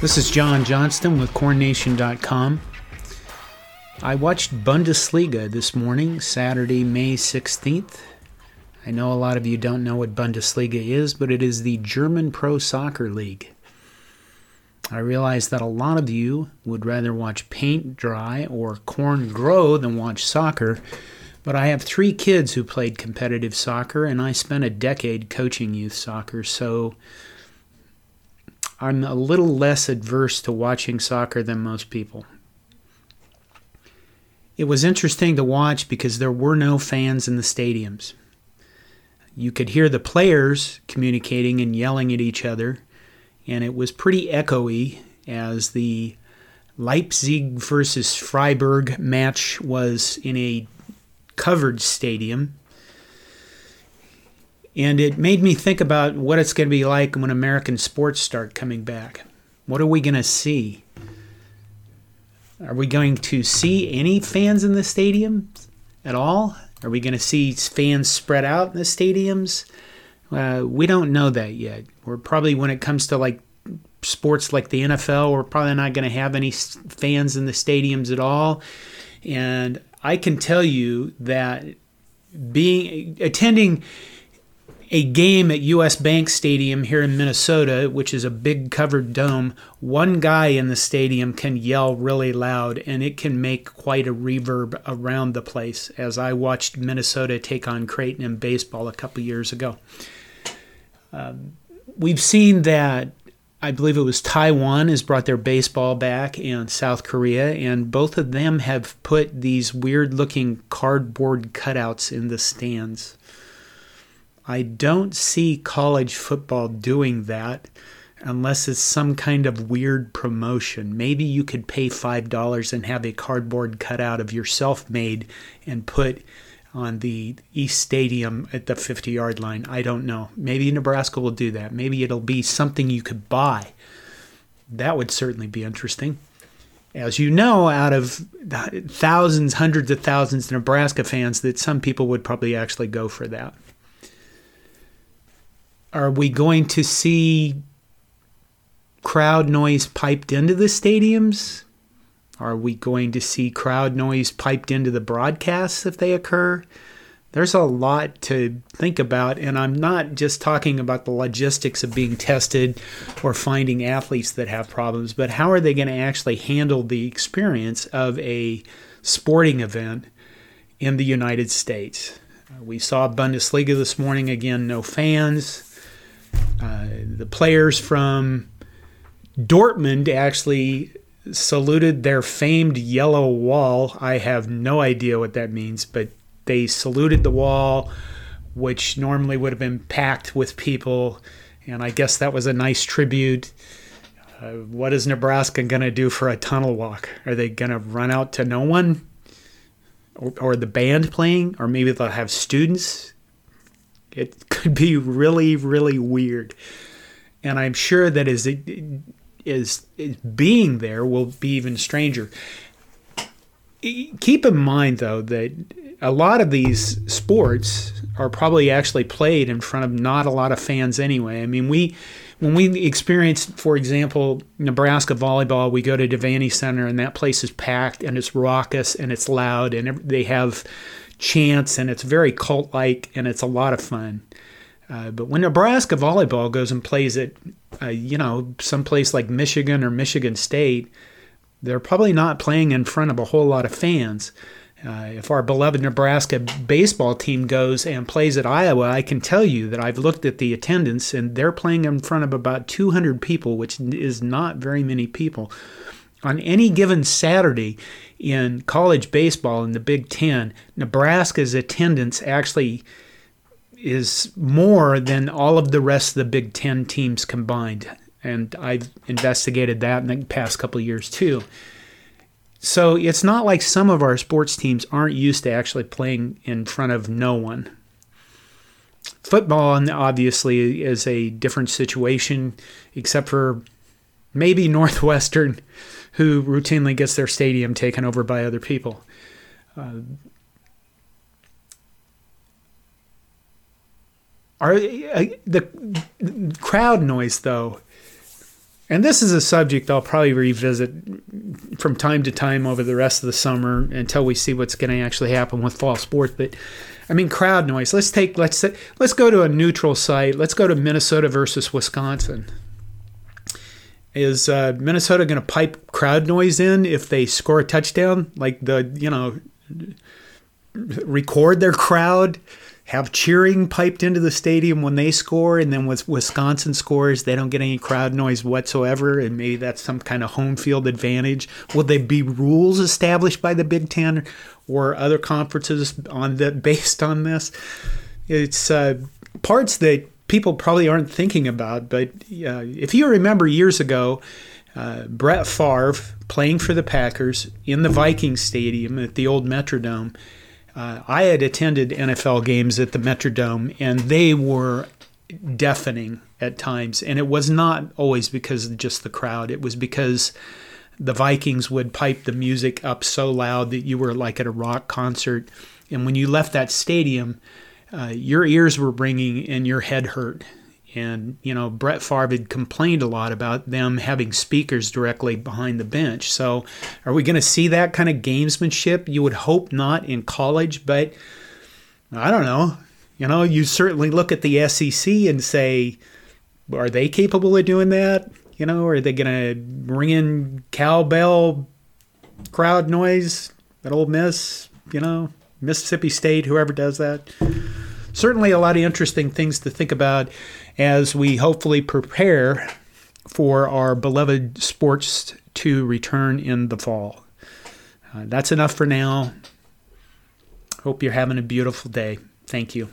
This is John Johnston with CornNation.com. I watched Bundesliga this morning, Saturday, May 16th. I know a lot of you don't know what Bundesliga is, but it is the German Pro Soccer League. I realize that a lot of you would rather watch paint dry or corn grow than watch soccer, but I have three kids who played competitive soccer, and I spent a decade coaching youth soccer, so I'm a little less adverse to watching soccer than most people. It was interesting to watch because there were no fans in the stadiums. You could hear the players communicating and yelling at each other, and it was pretty echoey as the Leipzig versus Freiburg match was in a covered stadium and it made me think about what it's going to be like when American sports start coming back. What are we going to see? Are we going to see any fans in the stadiums at all? Are we going to see fans spread out in the stadiums? Uh, we don't know that yet. We're probably, when it comes to like sports like the NFL, we're probably not going to have any fans in the stadiums at all. And I can tell you that being attending a game at US Bank Stadium here in Minnesota, which is a big covered dome, one guy in the stadium can yell really loud and it can make quite a reverb around the place as I watched Minnesota take on Creighton in baseball a couple years ago. Um, we've seen that I believe it was Taiwan has brought their baseball back and South Korea, and both of them have put these weird looking cardboard cutouts in the stands. I don't see college football doing that unless it's some kind of weird promotion. Maybe you could pay $5 and have a cardboard cutout of yourself made and put on the East Stadium at the 50 yard line. I don't know. Maybe Nebraska will do that. Maybe it'll be something you could buy. That would certainly be interesting. As you know, out of thousands, hundreds of thousands of Nebraska fans, that some people would probably actually go for that. Are we going to see crowd noise piped into the stadiums? Are we going to see crowd noise piped into the broadcasts if they occur? There's a lot to think about, and I'm not just talking about the logistics of being tested or finding athletes that have problems, but how are they going to actually handle the experience of a sporting event in the United States? We saw Bundesliga this morning, again, no fans. Uh, the players from Dortmund actually saluted their famed yellow wall. I have no idea what that means, but they saluted the wall, which normally would have been packed with people. And I guess that was a nice tribute. Uh, what is Nebraska going to do for a tunnel walk? Are they going to run out to no one? Or, or the band playing? Or maybe they'll have students it could be really, really weird. And I'm sure that as it is being there will be even stranger. Keep in mind though that a lot of these sports are probably actually played in front of not a lot of fans anyway. I mean, we when we experience, for example, Nebraska volleyball, we go to Devaney Center and that place is packed and it's raucous and it's loud and they have chants and it's very cult like and it's a lot of fun. Uh, but when Nebraska volleyball goes and plays at, uh, you know, someplace like Michigan or Michigan State, they're probably not playing in front of a whole lot of fans. Uh, if our beloved Nebraska baseball team goes and plays at Iowa, I can tell you that I've looked at the attendance and they're playing in front of about 200 people, which is not very many people. On any given Saturday, in college baseball in the Big Ten, Nebraska's attendance actually is more than all of the rest of the Big Ten teams combined. And I've investigated that in the past couple of years too. So it's not like some of our sports teams aren't used to actually playing in front of no one. Football, obviously, is a different situation, except for maybe Northwestern who routinely gets their stadium taken over by other people. Uh, are uh, the crowd noise though? And this is a subject I'll probably revisit from time to time over the rest of the summer until we see what's going to actually happen with fall sports. But I mean, crowd noise. Let's take let's let's go to a neutral site. Let's go to Minnesota versus Wisconsin. Is uh, Minnesota going to pipe crowd noise in if they score a touchdown? Like the you know, record their crowd have cheering piped into the stadium when they score, and then with Wisconsin scores, they don't get any crowd noise whatsoever, and maybe that's some kind of home field advantage. Will there be rules established by the Big Ten or other conferences on that based on this? It's uh, parts that people probably aren't thinking about, but uh, if you remember years ago. Uh, Brett Favre playing for the Packers in the Viking Stadium at the old Metrodome uh, I had attended NFL games at the Metrodome, and they were deafening at times. And it was not always because of just the crowd, it was because the Vikings would pipe the music up so loud that you were like at a rock concert. And when you left that stadium, uh, your ears were ringing and your head hurt. And, you know, Brett Favre had complained a lot about them having speakers directly behind the bench. So, are we going to see that kind of gamesmanship? You would hope not in college, but I don't know. You know, you certainly look at the SEC and say, are they capable of doing that? You know, are they going to bring in cowbell crowd noise at Ole Miss? You know, Mississippi State, whoever does that. Certainly, a lot of interesting things to think about as we hopefully prepare for our beloved sports to return in the fall. Uh, that's enough for now. Hope you're having a beautiful day. Thank you.